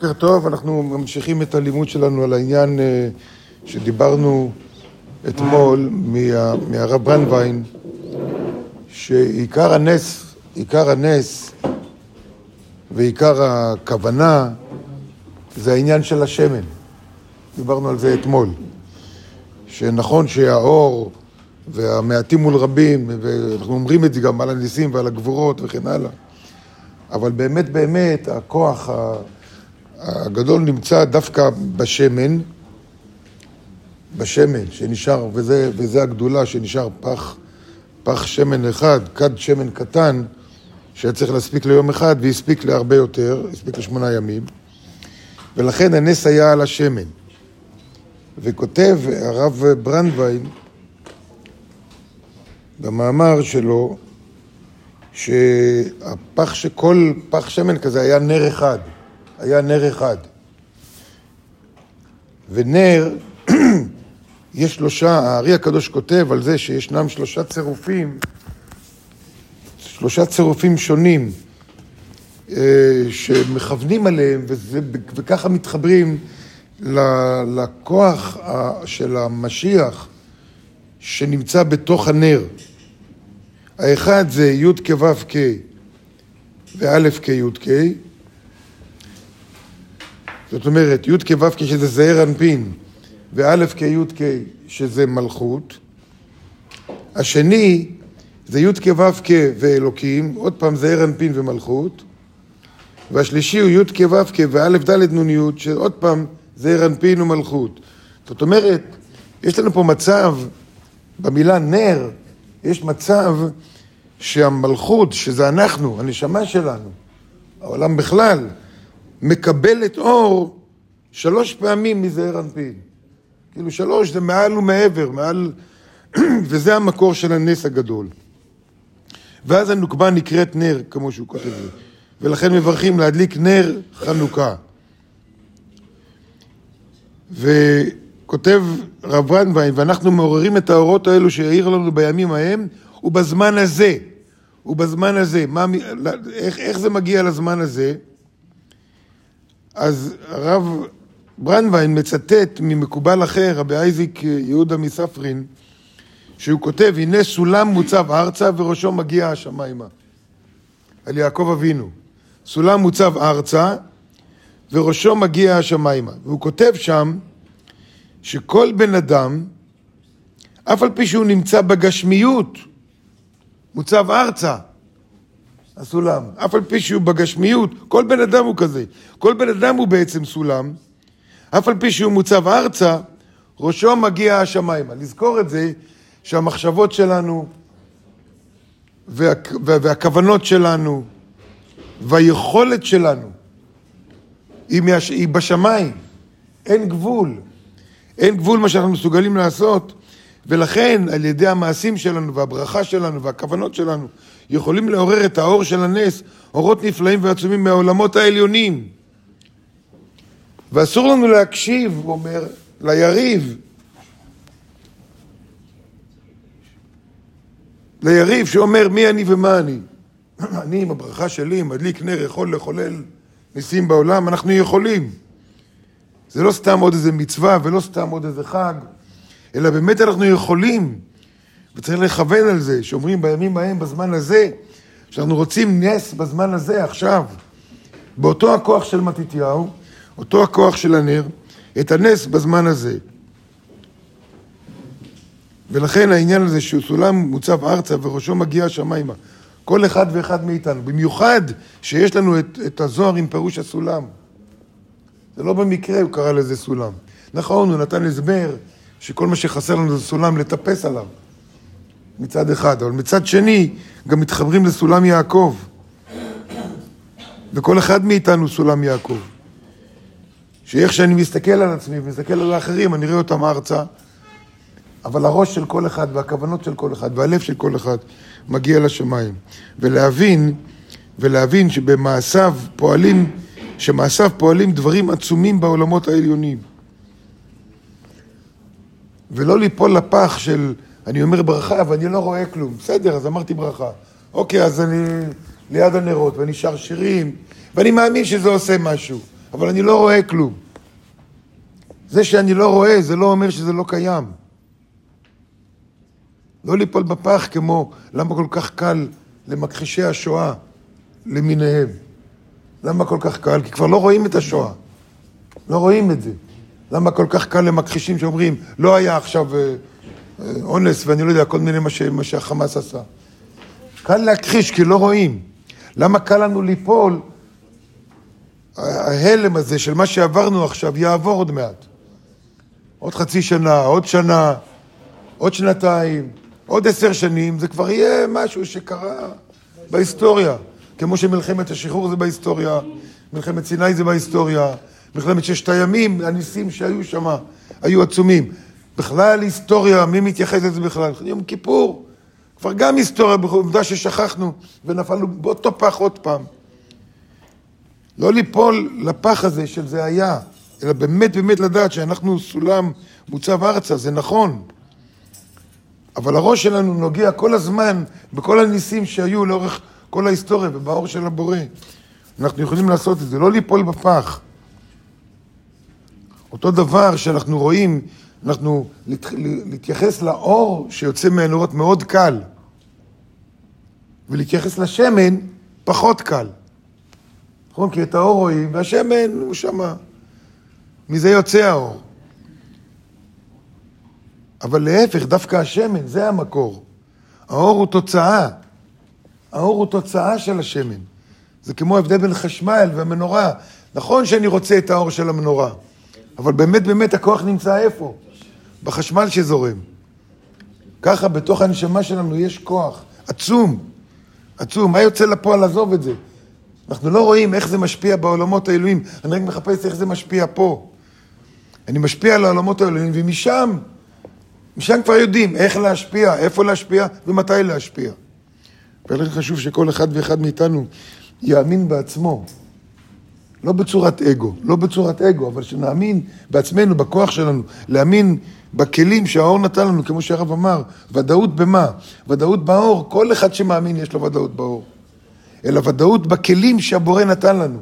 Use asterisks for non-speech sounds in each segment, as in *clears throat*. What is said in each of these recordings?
בוקר טוב, אנחנו ממשיכים את הלימוד שלנו על העניין אה, שדיברנו אתמול מה, מהרב ברנדווין, שעיקר הנס, עיקר הנס ועיקר הכוונה זה העניין של השמן. דיברנו על זה אתמול. שנכון שהאור והמעטים מול רבים, ואנחנו אומרים את זה גם על הניסים ועל הגבורות וכן הלאה, אבל באמת באמת הכוח הגדול נמצא דווקא בשמן, בשמן שנשאר, וזה, וזה הגדולה שנשאר פח, פח שמן אחד, כד שמן קטן, שהיה צריך להספיק ליום אחד והספיק להרבה יותר, הספיק לשמונה ימים, ולכן הנס היה על השמן. וכותב הרב ברנדווין במאמר שלו, שהפח שכל פח שמן כזה היה נר אחד. היה נר אחד. ונר, *clears throat* יש שלושה, הארי הקדוש כותב על זה שישנם שלושה צירופים, שלושה צירופים שונים אה, שמכוונים עליהם, וזה, וככה מתחברים לכוח של המשיח שנמצא בתוך הנר. האחד זה י' כו' כ' וא' כ' י' כ', זאת אומרת, י' כו' כ' שזה זעיר אנפין, וא' כ' י' כ' שזה מלכות. השני זה י' כו' כ' ואלוקים, עוד פעם זעיר אנפין ומלכות. והשלישי הוא י' כו' כ' וא' ד' נ' י', שעוד פעם זעיר אנפין ומלכות. זאת אומרת, יש לנו פה מצב, במילה נר, יש מצב שהמלכות, שזה אנחנו, הנשמה שלנו, העולם בכלל, מקבלת אור שלוש פעמים מזעיר אנפין. כאילו שלוש זה מעל ומעבר, מעל... *clears throat* וזה המקור של הנס הגדול. ואז הנוקבה נקראת נר, כמו שהוא כותב לי. ולכן מברכים להדליק נר חנוכה. וכותב רב ברנדווין, ואנחנו מעוררים את האורות האלו שיאיר לנו בימים ההם, ובזמן הזה. ובזמן הזה. מה, איך, איך זה מגיע לזמן הזה? אז הרב ברנדווין מצטט ממקובל אחר, רבי אייזיק יהודה מספרין, שהוא כותב, הנה סולם מוצב ארצה וראשו מגיע השמיימה. על יעקב אבינו. סולם מוצב ארצה וראשו מגיע השמיימה. והוא כותב שם שכל בן אדם, אף על פי שהוא נמצא בגשמיות, מוצב ארצה. הסולם, אף על פי שהוא בגשמיות, כל בן אדם הוא כזה, כל בן אדם הוא בעצם סולם, אף על פי שהוא מוצב ארצה, ראשו מגיע השמיימה. לזכור את זה שהמחשבות שלנו וה, וה, והכוונות שלנו והיכולת שלנו היא בשמיים, אין גבול. אין גבול מה שאנחנו מסוגלים לעשות, ולכן על ידי המעשים שלנו והברכה שלנו והכוונות שלנו יכולים לעורר את האור של הנס, אורות נפלאים ועצומים מהעולמות העליונים. ואסור לנו להקשיב, הוא אומר, ליריב. ליריב שאומר מי אני ומה אני. *clears throat* אני עם הברכה שלי, מדליק נר, יכול לחולל ניסים בעולם, אנחנו יכולים. זה לא סתם עוד איזה מצווה ולא סתם עוד איזה חג, אלא באמת אנחנו יכולים. וצריך לכוון על זה, שאומרים בימים ההם, בזמן הזה, שאנחנו רוצים נס בזמן הזה, עכשיו. באותו הכוח של מתתיהו, אותו הכוח של הנר, את הנס בזמן הזה. ולכן העניין הזה שהוא סולם מוצב ארצה וראשו מגיע השמיימה. כל אחד ואחד מאיתנו, במיוחד שיש לנו את, את הזוהר עם פירוש הסולם. זה לא במקרה הוא קרא לזה סולם. נכון, הוא נתן הסבר שכל מה שחסר לנו זה סולם לטפס עליו. מצד אחד, אבל מצד שני, גם מתחברים לסולם יעקב. וכל אחד מאיתנו סולם יעקב. שאיך שאני מסתכל על עצמי ומסתכל על האחרים, אני רואה אותם ארצה, אבל הראש של כל אחד והכוונות של כל אחד והלב של כל אחד מגיע לשמיים. ולהבין, ולהבין שבמעשיו פועלים, שמעשיו פועלים דברים עצומים בעולמות העליונים. ולא ליפול לפח של אני אומר ברכה ואני לא רואה כלום. בסדר, אז אמרתי ברכה. אוקיי, אז אני ליד הנרות ואני שר שירים, ואני מאמין שזה עושה משהו. אבל אני לא רואה כלום. זה שאני לא רואה, זה לא אומר שזה לא קיים. לא ליפול בפח כמו למה כל כך קל למכחישי השואה למיניהם. למה כל כך קל? כי כבר לא רואים את השואה. לא רואים את זה. למה כל כך קל למכחישים שאומרים, לא היה עכשיו אה, אה, אונס ואני לא יודע, כל מיני מה, ש, מה שהחמאס עשה. קל להכחיש כי לא רואים. למה קל לנו ליפול? ההלם הזה של מה שעברנו עכשיו יעבור עוד מעט. עוד חצי שנה, עוד שנה, עוד שנתיים, עוד עשר שנים, זה כבר יהיה משהו שקרה בהיסטוריה. כמו שמלחמת השחרור זה בהיסטוריה, מלחמת סיני זה בהיסטוריה, מלחמת ששת הימים, הניסים שהיו שם היו עצומים. בכלל היסטוריה, מי מתייחס לזה בכלל? יום כיפור, כבר גם היסטוריה, בעובדה ששכחנו ונפלנו באותו פח עוד פעם. לא ליפול לפח הזה של זה היה, אלא באמת באמת לדעת שאנחנו סולם מוצב ארצה, זה נכון. אבל הראש שלנו נוגע כל הזמן בכל הניסים שהיו לאורך כל ההיסטוריה ובאור של הבורא. אנחנו יכולים לעשות את זה, לא ליפול בפח. אותו דבר שאנחנו רואים, אנחנו להתייחס לאור שיוצא מהנורות מאוד קל, ולהתייחס לשמן פחות קל. נכון? כי את האור רואים, והשמן הוא שמה. מזה יוצא האור. אבל להפך, דווקא השמן, זה המקור. האור הוא תוצאה. האור הוא תוצאה של השמן. זה כמו ההבדל בין חשמל והמנורה. נכון שאני רוצה את האור של המנורה, אבל באמת באמת הכוח נמצא איפה? בחשמל שזורם. ככה בתוך הנשמה שלנו יש כוח עצום, עצום. מה יוצא לפועל? עזוב את זה. אנחנו לא רואים איך זה משפיע בעולמות האלוהים, אני רק מחפש איך זה משפיע פה. אני משפיע על העולמות האלוהים, ומשם, משם כבר יודעים איך להשפיע, איפה להשפיע ומתי להשפיע. ולכן חשוב שכל אחד ואחד מאיתנו יאמין בעצמו. לא בצורת אגו, לא בצורת אגו, אבל שנאמין בעצמנו, בכוח שלנו, להאמין בכלים שהאור נתן לנו, כמו שהרב אמר, ודאות במה? ודאות באור, כל אחד שמאמין יש לו ודאות באור. אלא ודאות בכלים שהבורא נתן לנו.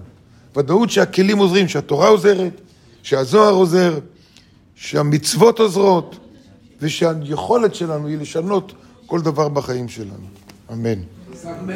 ודאות שהכלים עוזרים, שהתורה עוזרת, שהזוהר עוזר, שהמצוות עוזרות, ושהיכולת שלנו היא לשנות כל דבר בחיים שלנו. אמן. אמן.